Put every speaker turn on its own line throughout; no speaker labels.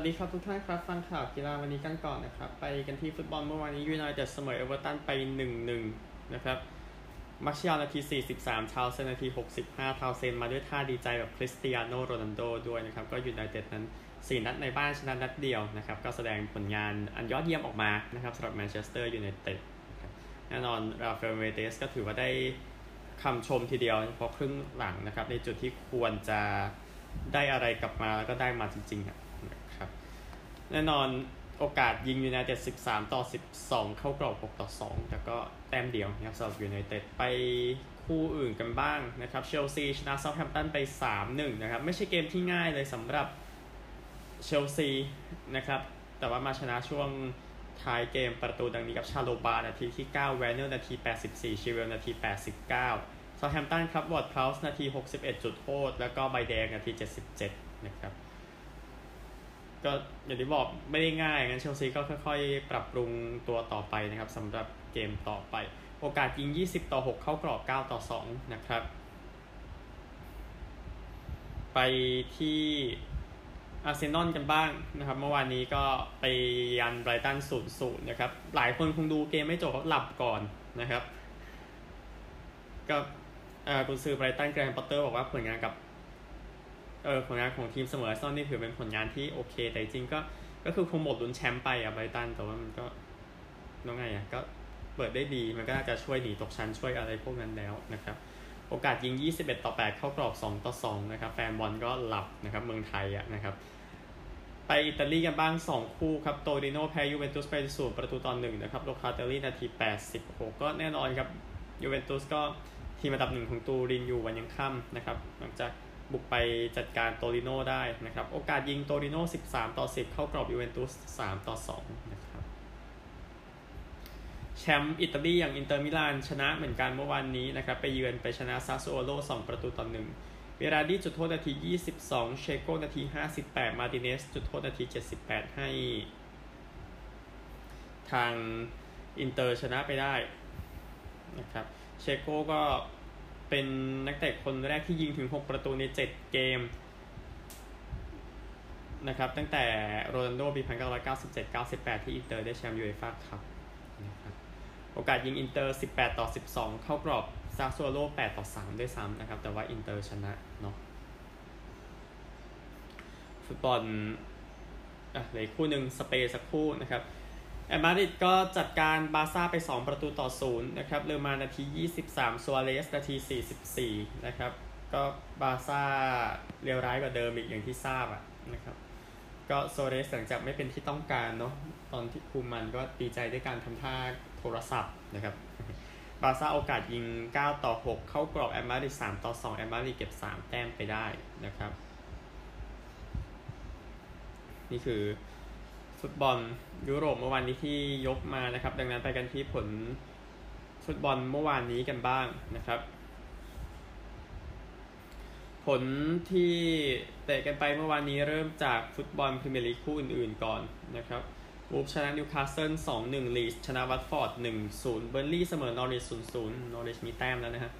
วัสดีครับทุกท่านครับ ฟังข่าวกีฬาวันนี้กันก่อนนะครับ ไปกันที่ฟุตบอลเมื่อวานนี้ยูไนเต็ดเสมอเอเวอร์ตันไป 1-1 นะครับมาร์กซิยาลนาที 43 ทาวน์เซนด์นาที 65 ทาวน์เซนด์มาด้วยท่าดีใจแบบคริสเตียโนโรนัลโดด้วยนะครับ ก็ยูไนเต็ดนั้น 4 นัดในบ้านชนะนัดเดียวนะครับ ก็แสดงผลงานอันยอดเยี่ยมออกมานะครับสำหรับแมนเชสเตอร์ยูไนเต็ดแน่นอนราฟาเอลเบนิเตซก็ถือว่าได้คำชมทีเดียวเพราะครึ่งหลังนะครับ ในจุดที่ควรจะได้อะไรกลับมาแล้วก็ได้มาจริงๆนะครับ แน่นอนโอกาสยิงยูไนเต็ด13 ต่อ 12 เข้ากรอบ 6 ต่อ 2 แต่ก็แต้มเดียวนะครับสำหรับยูไนเต็ดไปคู่อื่นกันบ้างนะครับเชลซีชนะเซาท์แฮมป์ตันไป 3-1 นะครับ ไม่ใช่เกมที่ง่ายเลยสำหรับเชลซีนะครับ แต่ว่ามาชนะช่วงท้ายเกมประตูดังนี้กับชาโลบา นาทีที่ 9 แวร์เนอร์นาที 84 ชิลเวลล์ นาที 89เซาท์แฮมป์ตันครับวอร์ดพราวส์นาที 61 จุดโทษ แล้วก็ใบแดงนาที 77 นะครับ ก็อย่างที่บอกไม่ได้ง่ายงั้นเชลซีก็ค่อยๆ ปรับปรุงตัวต่อไปนะครับสำหรับเกมต่อไป โอกาสยิง 20 ต่อ 6 เข้ากรอบ 9 ต่อ 2 นะครับ ไปที่อาร์เซนอลกันบ้างนะครับ เมื่อวานนี้ก็ไปยันไบรตันศูนย์ศูนย์นะครับ หลายคนคงดูเกมไม่จบเขาหลับก่อนนะครับก็กุนซือไบรตันแกรนด์ปอตเตอร์บอกว่าผลงานกับ เออผลงานของทีมเสมอซอนนี่ถือเป็นผลงานที่โอเค แต่จริงก็ก็คือคงหมดลุ้นแชมป์ไปอะไบรตันแต่ว่ามันก็น้องไงอะก็เปิดได้ดีมันก็น่าจะช่วยหนีตกชั้นช่วยอะไรพวกนั้นแล้วนะครับ โอกาสยิง 21 ต่อ 8 เข้ากรอบ 2 ต่อ 2 นะครับ แฟนบอลก็หลับนะครับ เมืองไทยอะนะครับ ไปอิตาลีกันบ้าง 2 คู่ครับ โตริโนแพ้ยูเวนตุสไปศูนย์ประตูต่อหนึ่งนะครับ โลคาเตลี่นาที 86 ก็แน่นอนครับยูเวนตุสก็ทีมอันดับหนึ่งของตูรินอยู่วันยังค่ำนะครับ หลังจาก บุกไปจัดการโตริโนได้นะครับ โอกาสยิงโตริโน 13 ต่อ 10 เข้ากรอบยูเวนตุส 3 ต่อ 2 นะครับ แชมป์อิตาลีอย่างอินเตอร์มิลานชนะเหมือนกันเมื่อวานนี้นะครับ ไปเยือนไปชนะซาสซูโอโล 2 ประตูต่อ 1 เบราร์ดี้จุดโทษนาที 22 เชโก้นาที 58 มาร์ติเนซ จุดโทษนาที 78 ให้ ทางอินเตอร์ชนะไปได้นะครับ เชโก้ก็ เป็นนักเตะคนแรกที่ยิงถึง 6 ประตูใน 7 เกมนะครับตั้งแต่โรนัลโดปี1997-98 ที่อินเตอร์ได้แชมป์ยูเอฟ่าคัพนะครับโอกาสยิงอินเตอร์ 18 ต่อ 12 เข้ากรอบซาสซูโอโล 8 ต่อ 3 ด้วยซ้ำนะครับ แต่ว่าอินเตอร์ชนะเนาะฟุตบอลอะเหลือคู่หนึ่งสเปนสักคู่นะครับ แอตมาดริดก็จัดการบาซ่าไป 2 ประตูต่อศูนย์นะครับเลอมาร์นาที 23ซัวเรสนาที 44 นะครับ ก็บาซ่าเรียวร้ายกว่าเดิมอีกอย่างที่ทราบอะนะครับ ก็ซัวเรสหลังจากไม่เป็นที่ต้องการเนาะตอนที่คุมมันก็ดีใจด้วยการทำท่าโทรศัพท์นะครับ บาซ่าโอกาสยิง 9 ต่อ 6 เข้ากรอบแอตมาริด3ต่อ 2 แอตมาริดเก็บ 3 แต้มไปได้นะครับ นี่คือ ฟุตบอลยุโรปเมื่อวานนี้ที่ยกมานะครับ ดังนั้นไปกันที่ผลฟุตบอลเมื่อวานนี้กันบ้างนะครับ ผลที่เตะกันไปเมื่อวานนี้เริ่มจากฟุตบอลพรีเมียร์ลีกคู่อื่นๆก่อนนะครับวูล์ฟชนะนิวคาสเซิล2-1ลีดส์ชนะวัตฟอร์ด1-0เบิร์นลีย์เสมอนอริช0-0นอริชมีแต้มแล้วนะฮะ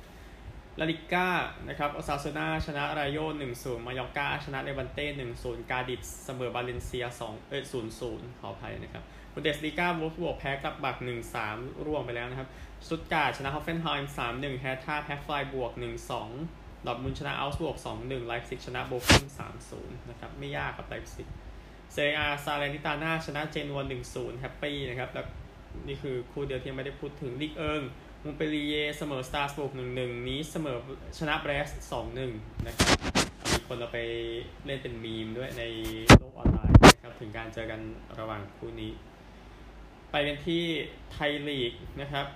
ลาลิก้านะครับโอซาซูน่าชนะราโย1-0มายอร์กาชนะเลบันเต้1-0กาดิสเสมอบาเลนเซีย2เอ้ย0-0ขออภัยนะครับบุนเดสลีกาโวล์ฟสบวร์กแพ้กลัดบัค1-3ร่วงไปแล้วนะครับสตุ๊ตการ์ทชนะฮอฟเฟนไฮม์3-1แฮร์ธ่าแพ้ไฟร์บวร์ก1-2ดอทมุนชนะอัลส์บวก2-1ไลฟ์ซิกชนะโบฟิง3-0นย์นะครับไม่ยากกับไลฟ์ซิกเซเรียอาซาเลนิตาน่าชนะเจนวน1-0แฮปปี้นะครับแล้ว นี่คือคู่เดียวที่ไม่ได้พูดถึงลีกเอิงมุงเปรีเยเสมอสตาร์สบุกหนึ่งหนึ่งนี้เสมอชนะเบรสสองหนึ่งนะครับมีคนเราไปเล่นเป็นมีมด้วยในโลกออนไลน์นะครับถึงการเจอกันระหว่างคู่นี้ ไปเป็นที่ไทยลีกนะครับ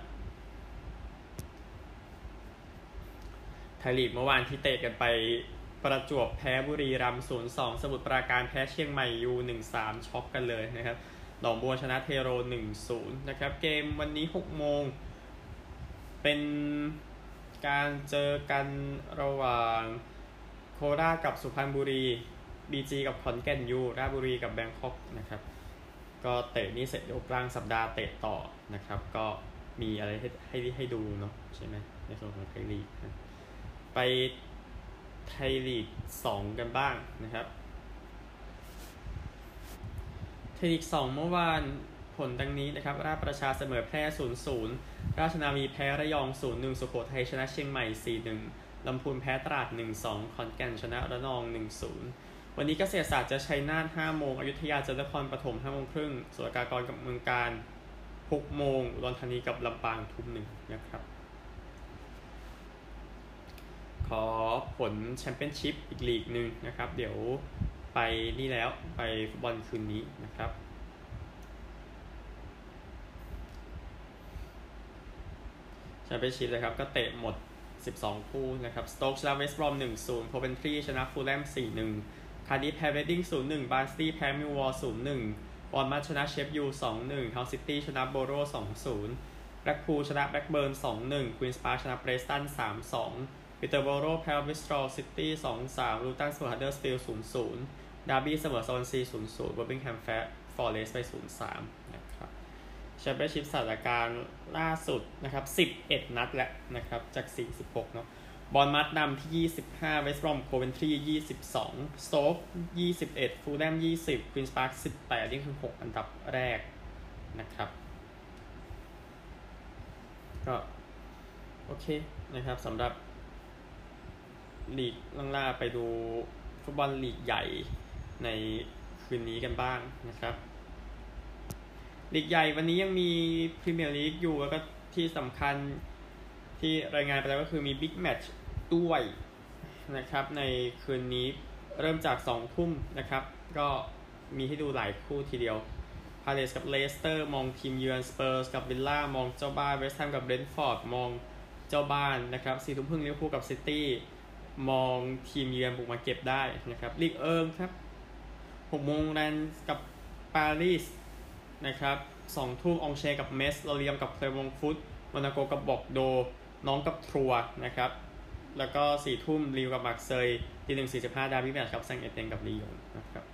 ไทยลีกเมื่อวานที่เตะกันไปประจวบแพ้บุรีรัมย์ศูนย์สองสมุทรปราการแพ้เชียงใหม่ยูหนึ่งสามช็อกกันเลยนะครับ หนองบัวชนะเทโรหนึ่งศูนะครับ เกมวันนี้หกโมง เป็นการเจอกันระหว่างโคราชกับสุพรรณบุรีบีจีกับขอนแก่นยูราชบุรีกับแบงคอกนะครับ ก็เตะนี้เสร็จเดี๋ยวกลางสัปดาห์เตะต่อนะครับ ก็มีอะไรให้ให้ให้ดูเนาะใช่ไหมในส่วนของไทยลีก ไปไทยลีกสองกันบ้างนะครับ ทนิก 2 เมื่อวานผลดังนี้นะครับ ราชประชาเสมอแพร่ 0-0 ราชนาวีแพ้ระยอง 0-1 สุโขทัยชนะเชียงใหม่ 4-1 ลำพูนแพ้ตราด 1-2 ขอนแก่นชนะระนอง 1-0 วันนี้เกษตรศาสตร์เจอชัยนาท5โมง อยุธยาเจอนครปฐม5โมงครึ่งศุลกากรกับเมืองกาญจน์6โมงอุดรธานีกับลำปางทุ่มหนึ่งนะครับ ขอผลแชมเปี้ยนชิพอีกลีกหนึ่งนะครับ เดี๋ยว ไปนี่แล้วไปฟุตบอลคืนนี้นะครับ แชมเปี้ยนชิพนะครับ ก็เตะหมด 12 คู่นะครับสโต๊กชนะเวสต์บรอม 1-0โคเวนทรีชนะฟูแล่ม 4-1 คาร์ดิฟแพ้เรดดิ้ง 0-1 บาร์นสลีย์แพ้มิลล์วอลล์0-1 บอร์นมัธชนะเชฟยู 2-1ฮัลล์ซิตี้ชนะโบโร 2-0แบล็กพูลชนะแบล็กเบิร์น2-1ควีนส์พาร์คชนะเพรสตัน3-2ปีเตอร์โบโรแพ้บริสตอลซิตี้2-3ลูตันสเปอร์ฮัดเดอร์สฟิลด์0-0 ดาร์บี้เสมอสวอนซี0-0เบอร์มิงแฮมแพ้ฟอเรสต์ไป 0-3 นะครับแชมเปี้ยนชิพสถานการณ์ล่าสุดนะครับ 11 นัดแล้วนะครับ จาก 46 เนาะบอร์นมัธนำที่ 25 เวสต์บรอมโคเวนทรี 22 สโต๊ก21 ฟูแล่ม 20 ควีนส์พาร์ค 18 นี่คือ 6 อันดับแรกนะครับ ก็โอเคนะครับสำหรับลีกล่างๆไปดูฟุตบอลลีกใหญ่ ในคืนนี้กันบ้างนะครับลีกใหญ่วันนี้ยังมีพรีเมียร์ลีกอยู่แล้วก็ที่สำคัญที่รายงานไปแล้วก็คือมีบิ๊กแมตช์ด้วยนะครับในคืนนี้เริ่มจาก2ทุ่มนะครับ ก็มีให้ดูหลายคู่ทีเดียวพาเลซกับเลสเตอร์มองทีมเยือนสเปอร์สกับวิลล่ามองเจ้าบ้านเวสต์แฮมกับเบรนท์ฟอร์ดมองเจ้าบ้านนะครับสี่ทุ่มครึ่งลิเวอร์พูลกับซิตี้มองทีมเยือนบุกมาเก็บได้นะครับลีกเอิงครับ หกโมงแรนกับปารีสนะครับสองทุ่มองเชกับเมสลเรียมกับเคลวงฟุตมอนาโกกับบอกโด น้องกับทรัวนะครับ แล้วก็สี่ทุ่มริวกับมาร์เซยทีหนึ่งสี่สิบห้าดาร์บี้แมตช์ครับแซงเอเตนกับลียงนะครับ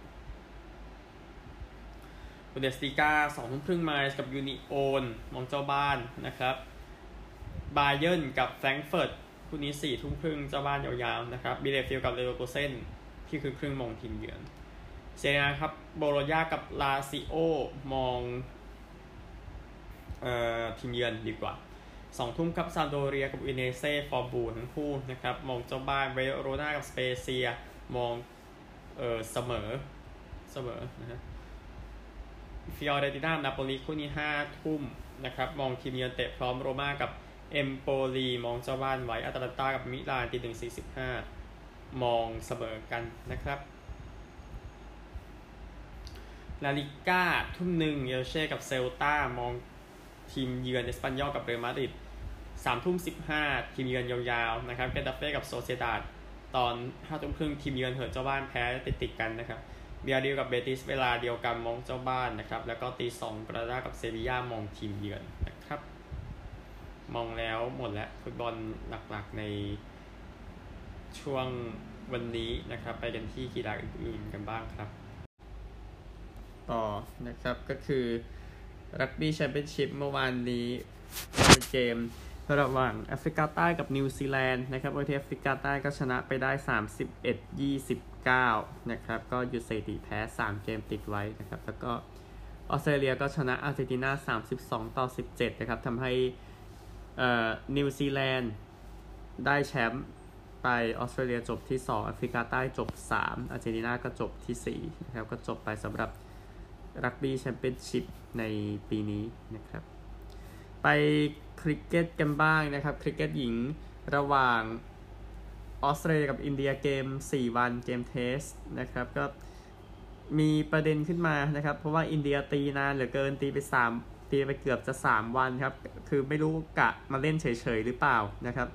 บูเดสติก้าสองทุ่มครึ่งมาสกับยูนิโอนมองเจ้าบ้านนะครับบาเยิร์นกับแฟรงก์เฟิร์ตคู่นี้สี่ทุ่มครึ่งเจ้าบ้านยาวๆนะครับบีเลเฟลด์กับเลเวอร์คูเซ่นเที่ยงคืนครึ่งมองทีมเยือน เซเรียครับโบโลญากับลาซิโอมองเอ่อทีมเยือนดีกว่าสองทุ่มครับซามพ์โดเรียกับอูดิเนเซ่ฟอร์มบู่ทั้งคู่นะครับ มองเจ้าบ้านเวโรนากับสเปเซีย มองเออเสมอเสมอนะฮะฟิออเรติน่านาโปลีคู่นี้ห้าทุ่มนะครับ มองทีมเยือนเตะพร้อมโรม่ากับเอมโปลีมองเจ้าบ้านไว้อตาลันต้ากับมิลานตีหนึ่งสี่สิบห้ามองเสมอกันนะครับ ลาลิก้าทุ่มหนึ่งเอลเช่กับเซลตามองทีมเยือนเอสปันยอลกับเรอัลมาดริดสามทุ่มสิบห้าทีมเยือนยาวๆนะครับเกตาเฟ่กับโซเซียดาดตอนห้าทุ่มครึ่งทีมเยือนเห็นเจ้าบ้านแพ้ติดติดกันนะครับบียาร์เรอัลกับเบติสเวลาเดียวกันมองเจ้าบ้านนะครับ แล้วก็ตีสองกรานาด้ากับเซบีย่ามองทีมเยือนนะครับ มองแล้วหมดแล้วฟุตบอลหลักๆในช่วงวันนี้นะครับ ไปกันที่กีฬาอื่นๆกันบ้างครับ ต่อนะครับ ก็คือรักบี้แชมเปี้ยนชิพเมื่อวานนี้เป็นเกมระหว่างแอฟริกาใต้กับนิวซีแลนด์นะครับโดยที่แอฟริกาใต้ก็ชนะไปได้ 31-29 นะครับ ก็หยุดสถิติแพ้ 3 เกมติดไว้นะครับ แล้วก็ออสเตรเลียก็ชนะอาร์เจนตินา 32 ต่อ 17 นะครับทำให้นิวซีแลนด์ได้แชมป์ไปออสเตรเลียจบที่ 2 แอฟริกาใต้จบ 3 อาร์เจนตินาก็จบที่ 4 นะครับ ก็จบไปสำหรับ รักบี้แชมเปี้ยนชิพในปีนี้นะครับ ไปคริกเก็ตกันบ้างนะครับ คริกเก็ตหญิงระหว่างออสเตรเลียกับอินเดียเกม 4 วันเกมเทสนะครับ ก็มีประเด็นขึ้นมานะครับ เพราะว่าอินเดียตีนานเหลือเกินตีไป 3 ตีไปเกือบจะ 3 วันครับ คือไม่รู้กะมาเล่นเฉยๆหรือเปล่านะครับ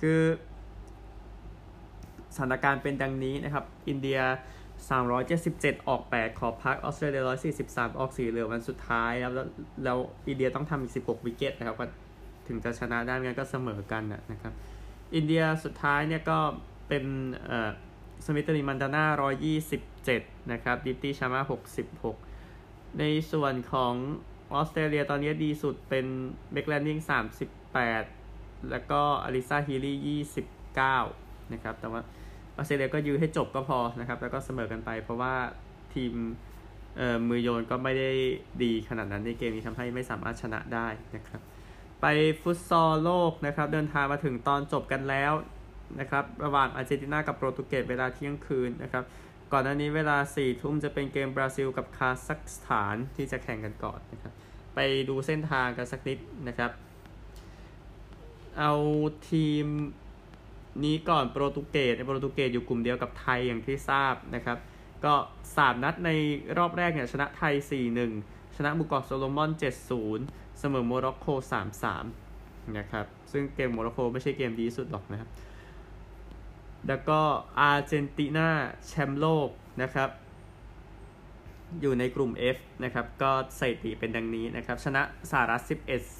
คือสถานการณ์เป็นดังนี้นะครับ อินเดีย 377 ออก 8 ขอพักออสเตรเลีย 143 ออก4เหลือวันสุดท้ายแล้วแล้วอินเดียต้องทำอีก 16 วิกเก็ตนะครับถึงจะชนะได้งั้นก็เสมอกันนะครับ อินเดียสุดท้ายเนี่ยก็เป็นเอ่อสมิธรีมันดาน่า 127 นะครับ ดีปติ ชาร์มา66 ในส่วนของออสเตรเลียตอนนี้ดีสุดเป็นเม็ก แลนนิง38 แล้วก็อลิสซาฮีลี 29 นะครับ แต่ว่า ออสเตรเลียก็ยื้อให้จบก็พอนะครับ แล้วก็เสมอกันไป เพราะว่าทีมเอ่อมือโยนก็ไม่ได้ดีขนาดนั้นในเกมนี้ทำให้ไม่สามารถชนะได้นะครับ ไปฟุตซอลโลกนะครับ เดินทางมาถึงตอนจบกันแล้วนะครับ ระหว่างอาร์เจนตินากับโปรตุเกสเวลาเที่ยงคืนนะครับ ก่อนหน้านี้เวลา4ี่ทุ่มจะเป็นเกมบราซิลกับคาซัคสถานที่จะแข่งกันก่อนนะครับ ไปดูเส้นทางกันสักนิดนะครับ เอาทีม นี้ก่อนโปรตุเกสโปรตุเกสอยู่กลุ่มเดียวกับไทยอย่างที่ทราบนะครับ ก็สามนัดในรอบแรกเนี่ยชนะไทย 4-1 ชนะหมู่เกาะโซโลมอน 7-0 เสมอโมร็อกโก 3-3 นะครับ ซึ่งเกมโมร็อกโกไม่ใช่เกมดีสุดหรอกนะครับ แล้วก็อาร์เจนตินาแชมป์โลกนะครับอยู่ในกลุ่ม F นะครับ ก็สถิติเป็นดังนี้นะครับ ชนะสหรัฐ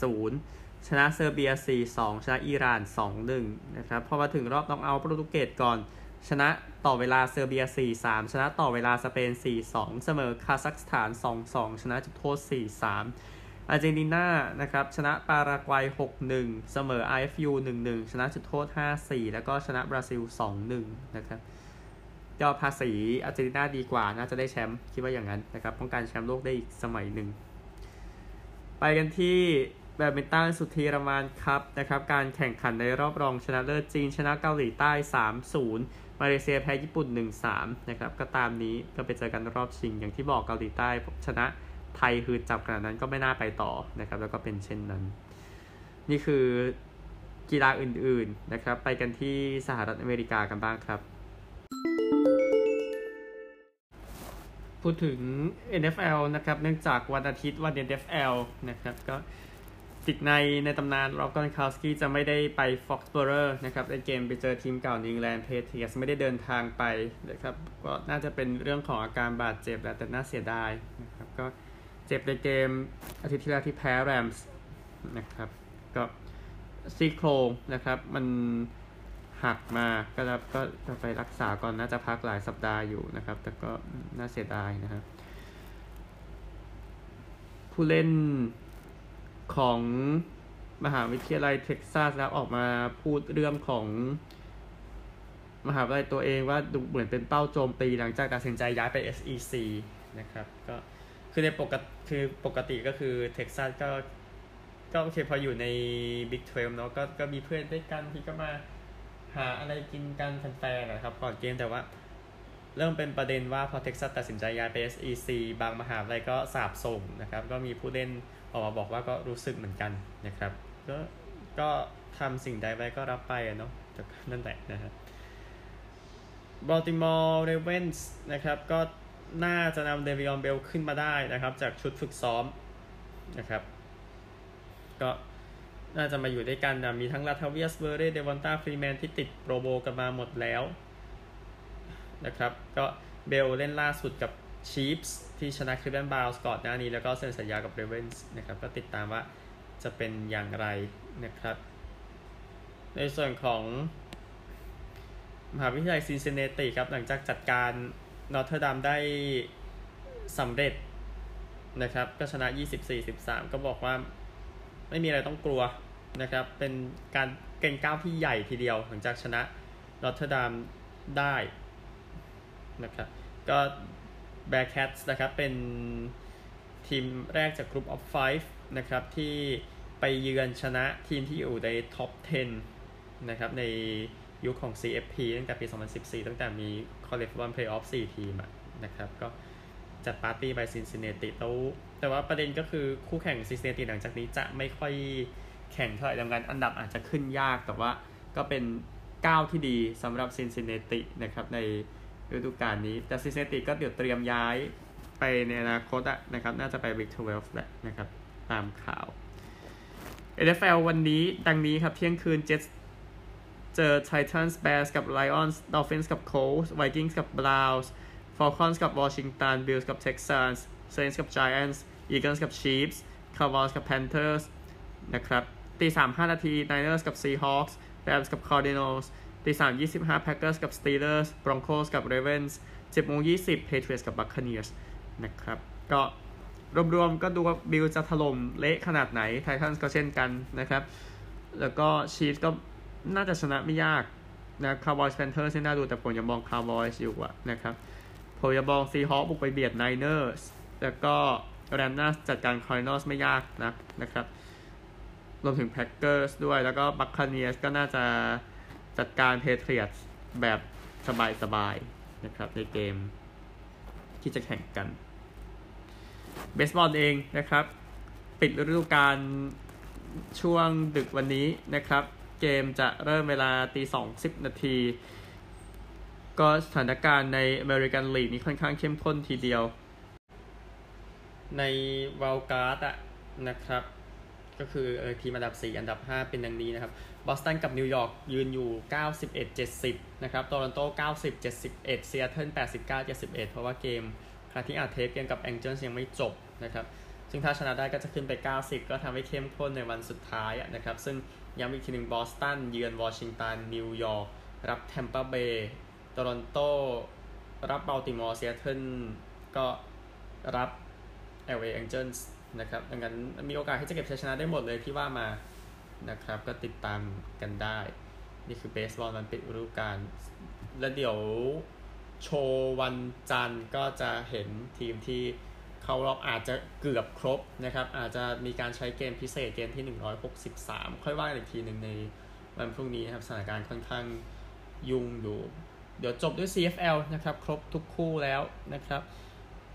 11-0 ชนะเซอร์เบีย 4-2 ชนะอิหร่าน 2-1 นะครับ พอมาถึงรอบน็อกเอาท์โปรตุเกสก่อน ชนะต่อเวลาเซอร์เบีย 4-3 ชนะต่อเวลาสเปน 4-2 เสมอคาซัคสถาน 2-2 ชนะจุดโทษ 4-3 อาร์เจนตินานะครับ ชนะปารากวัย 6-1 เสมอ RFU 1-1 ชนะจุดโทษ 5-4 แล้วก็ชนะบราซิล 2-1 นะครับยอดภาษีอาร์เจนตินาดีกว่า น่าจะได้แชมป์คิดว่าอย่างนั้นนะครับป้องกันแชมป์โลกได้อีกสมัยหนึ่ง ไปกันที่ แบดมินตันสุธีรมาน คัพนะครับการแข่งขันในรอบรองชนะเลิศจีนชนะเกาหลีใต้ 3-0 มาเลเซียแพ้ญี่ปุ่น 1-3 นะครับก็ตามนี้ก็ไปเจอกันรอบชิงอย่างที่บอกเกาหลีใต้ชนะไทยคือจับขนาดนั้นก็ไม่น่าไปต่อนะครับแล้วก็เป็นเช่นนั้น นี่คือกีฬาอื่นๆนะครับไปกันที่สหรัฐอเมริกากันบ้างครับ พูดถึง NFL นะครับเนื่องจากวันอาทิตย์วัน NFL นะครับก็ ติดในในตำนานร็อบ กรอนคาวสกี้จะไม่ได้ไปฟ็อกซ์โบโรนะครับในเกมไปเจอทีมเก่านิวแลนด์เพเทียสไม่ได้เดินทางไปนะครับก็น่าจะเป็นเรื่องของอาการบาดเจ็บแหละแต่น่าเสียดายนะครับก็เจ็บในเกมอาทิตย์ที่แล้วที่แพ้แรมส์นะครับก็ซี่โครงนะครับมันหักมาก็จะก็จะไปรักษาก่อนน่าจะพักหลายสัปดาห์อยู่นะครับ แต่ก็น่าเสียดายนะครับผู้เล่น ของมหาวิทยาลัยเท็กซัสแล้วออกมาพูดเรื่องของ มหาวิทยาลัยตัวเองว่าดูเหมือนเป็นเป้าโจมตีหลังจากตัดสินใจย้ายไป SEC นะครับ ก็คือในปกติคือปกติก็คือเท็กซัสก็ก็โอเคพออยู่ใน Big 12เนาะก็ก็มีเพื่อนด้วยกันที่ก็มาหาอะไรกินกันแฟนๆนะครับก่อนเกมแต่ว่า เริ่มเป็นประเด็นว่าพอเท็กซัสตัดสินใจย้ายไป SEC บางมหาวิทยาลัยก็สาปส่งนะครับ ก็มีผู้เล่น ออกมาบอกว่าก็รู้สึกเหมือนกันนะครับ ก็ก็ทำสิ่งใดไว้ก็รับไปอะเนาะแต่นั่นแหละนะครับบ a l ติมอร์เรเวนส์นะครับก็น่าจะนำเลเวออนเบลล์ขึ้นมาได้นะครับ จากชุดฝึกซ้อมนะครับ ก็น่าจะมาอยู่ด้วยกันนะมีทั้งลาทาเวียสเมอร์เรย์เดวอนตาฟรีแมนที่ติด Pro Bowl กันมาหมดแล้วนะครับ ก็เบลเล่นล่าสุดกับ ชีฟส์ที่ชนะคริสตันบาวส์ก่อนหน้านี้ แล้วก็เซ็นสัญญากับเรเวนส์นะครับ ก็ติดตามว่าจะเป็นอย่างไรนะครับ ในส่วนของ มหาวิทยาลัยซินซินเนติครับ หลังจากจัดการนอร์เทอร์ดัมได้สำเร็จนะครับ ก็ชนะ 24-13 ก็บอกว่าไม่มีอะไรต้องกลัวนะครับ เป็นการเก่งก้าวที่ใหญ่ทีเดียว หลังจากชนะนอร์เทอร์ดัมได้นะครับ ก็ Bearcats นะครับ เป็นทีมแรกจากกลุ่ม of five นะครับ ที่ไปเยือนชนะทีมที่อยู่ใน top 10 นะครับ ในยุคของ CFP ตั้งแต่ปี 2014 ตั้งแต่มี College Football Playoff 4ทีมนะครับ ก็จัดปาร์ตี้ไปซินซินเนติแล้วแต่ว่าประเด็นก็คือคู่แข่งซินซินเนติหลังจากนี้จะไม่ค่อยแข่งเท่าไหร่ดังนั้นอันดับอาจจะขึ้นยากแต่ว่าก็เป็นก้าวที่ดีสำหรับซินซินเนตินะครับใน ฤดูกาลนี้ แต่ซินซินเนติก็เดี๋ยวเตรียมย้ายไปในอนาคตนะครับ น่าจะไป Big 12แหละนะครับ ตามข่าว NFL วันนี้ดังนี้ครับ เที่ยงคืน Jets เจอ Titans Bears กับ Lions Dolphins กับ Colts Vikings กับ Browns Falcons กับ Washington Bills กับ Texans Saints กับ Giants Eagles กับ Chiefs Cowboys กับ Panthers นะครับตีสามห้านาที Niners กับ Seahawks Rams กับ Cardinals ตีสามยี่สิบห้า Packers กับ Steelers Broncos กับ Ravens เจ็ดโมงยี่สิบ Patriots กับ Buccaneers นะครับ ก็รวมๆก็ดูว่าบิลจะถล่มเละขนาดไหน Titans ก็เช่นกันนะครับ แล้วก็ Chiefs ก็น่าจะชนะไม่ยากนะ Cowboys Panthers นี่น่าดูแต่ผมยังมอง Cowboys อยู่อะนะครับผมยังมอง Seahawks บุกไปเบียด Niners แล้วก็แรมส์น่าจัดการคาร์ดินัลส์ไม่ยากนะนะครับ รวมถึงแพ็กเกอร์สด้วยแล้วก็บัคคาเนียร์สก็น่าจะ จัดการแพทริออตส์แบบสบายๆนะครับในเกมที่จะแข่งกันเบสบอลเองนะครับ ปิดฤดูกาลช่วงดึกวันนี้นะครับ เกมจะเริ่มเวลาตีสองสิบนาที ก็สถานการณ์ในอเมริกันลีกนี้ค่อนข้างเข้มข้นทีเดียว ใน Wild Card อะนะครับ ก็คือเออทีมอันดับ 4 อันดับ 5 เป็นดังนี้นะครับ บอสตันกับนิวยอร์กยืนอยู่ 91 70 นะครับโตรอนโต 90 71เซีแอตเทิล89 71 เพราะว่าเกมขณะที่อัดเทปเกมกับแองเจิลยังไม่จบนะครับ ซึ่งถ้าชนะได้ก็จะขึ้นไป 90 ก็ทำให้เข้มข้นในวันสุดท้ายนะครับ ซึ่งย้ำอีกทีหนึ่งบอสตันเยือนวอชิงตันนิวยอร์กรับแทมเปอร์เบย์โตลอนโต รับบัลติมอร์เซีแอตเทิลก็รับ LA Angels นะครับ ดังนั้นมีโอกาสที่จะเก็บชัยชนะได้หมดเลยที่ว่ามา นะครับ ก็ติดตามกันได้ นี่คือเบสบอลมันปิดฤดูกาลแล้วเดี๋ยวโชว์วันจันทร์ก็จะเห็นทีมที่เข้ารอบอาจจะเกือบครบนะครับ อาจจะมีการใช้เกมพิเศษเกมที่ 163 ค่อยว่ากันอีกทีหนึ่งในวันพรุ่งนี้นะครับสถานการณ์ค่อนข้างยุ่งอยู่ เดี๋ยวจบด้วย CFL นะครับ ครบทุกคู่แล้วนะครับ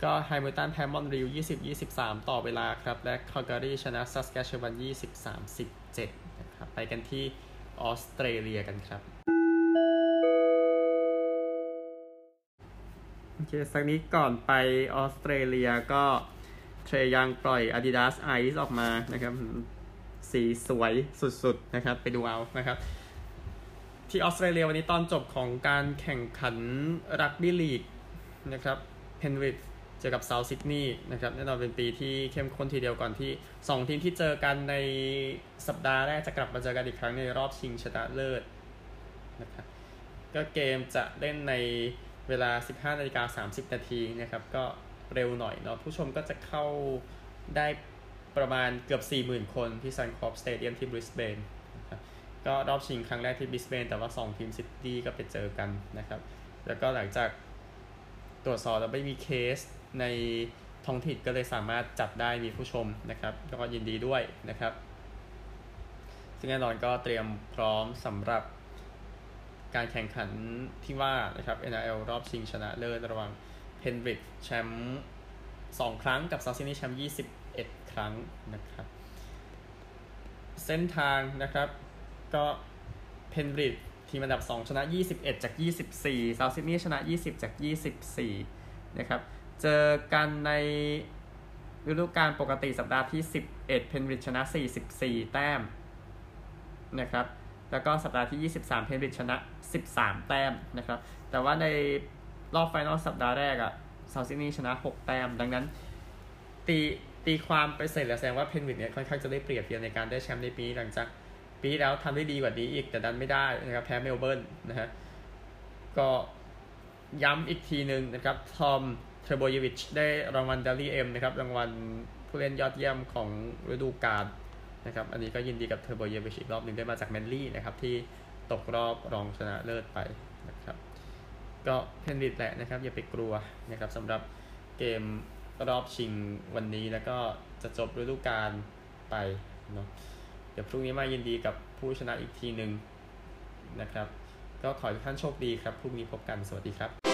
ก็แฮมิลตันแพ้มอนทรีออล20 23 ต่อเวลาครับ และคาลการีชนะซัสแคตเชวัน20 37 นะครับ ไปกันที่ออสเตรเลียกันครับ โอเค สักนี้ก่อนไปออสเตรเลียก็เทรยังปล่อย Adidas Ice ออกมานะครับ สีสวยสุดๆ นะครับ ไปดูเอานะครับที่ออสเตรเลียวันนี้ตอนจบของการแข่งขันรักบี้ลีกนะครับเพนวิด เจอกับเซาท์ซิดนีย์นะครับแน่นอนเป็นปีที่เข้มข้นทีเดียวก่อนที่ 2 ทีมที่เจอกันในสัปดาห์แรกจะกลับมาเจอกันอีกครั้งในรอบชิงชนะเลิศนะครับก็เกมจะเล่นในเวลา 15นาฬิกา30 นาทีนะครับ ก็เร็วหน่อยเนาะผู้ชมก็จะเข้าได้ประมาณเกือบ 40,000 คนที่ Suncorp Stadium ที่บริสเบนนะครับก็รอบชิงครั้งแรกที่บริสเบนแต่ว่า 2 ทีมซิดนีย์ก็ไปเจอกันนะครับ แล้วก็หลังจากตรวจสอบแล้วไม่มีเคส ในท้องถิ่นก็เลยสามารถจัดได้มีผู้ชมนะครับก็ยินดีด้วยนะครับ ซึ่งแน่นอนก็เตรียมพร้อมสำหรับการแข่งขันที่ว่านะครับ NRL รอบชิงชนะเลิศระหว่างเพนบริดแชมป์สองครั้งกับซาซินีแชมป์21 ครั้งนะครับ เส้นทางนะครับก็เพนบริดทีมอันดับ 2 ชนะ 21 จาก 24ซาซินีชนะ 20 จาก 24 นะครับ เจอกันในฤดูกาลปกติสัปดาห์ที่ 11 เพนริธชนะ 44 แต้มนะครับแล้วก็สัปดาห์ที่ 23 เพนริธชนะ 13 แต้มนะครับ แต่ว่าในรอบ final สัปดาห์แรกเซาท์ซิดนีย์ชนะ 6 แต้ม ดังนั้น ตีตีความไปเสร็จแล้วแสดงว่าเพนริธเนี่ยค่อนข้างจะได้เปรียบเทียบในการได้แชมป์ในปีหลังจากปีแล้วทำได้ดีกว่านี้อีกแต่ดันไม่ได้นะครับแพ้เมลเบิร์นนะฮะก็ย้ำอีกทีหนึ่งนะครับทอม เทรโบยวิชได้รางวัล Dally M นะครับ รางวัลผู้เล่นยอดเยี่ยมของฤดูกาลนะครับ อันนี้ก็ยินดีกับเทรโบยวิชอีกรอบหนึ่งได้มาจากแมนลี่นะครับที่ตกรอบรองชนะเลิศไปนะครับ ก็เพนริธแหละนะครับ อย่าไปกลัวนะครับสำหรับเกมรอบชิงวันนี้แล้วก็จะจบฤดูกาลไปเนาะเดี๋ยวพรุ่งนี้มายินดีกับผู้ชนะอีกทีหนึ่งนะครับ ก็ขอให้ทุกท่านโชคดีครับพรุ่งนี้พบกันสวัสดีครับ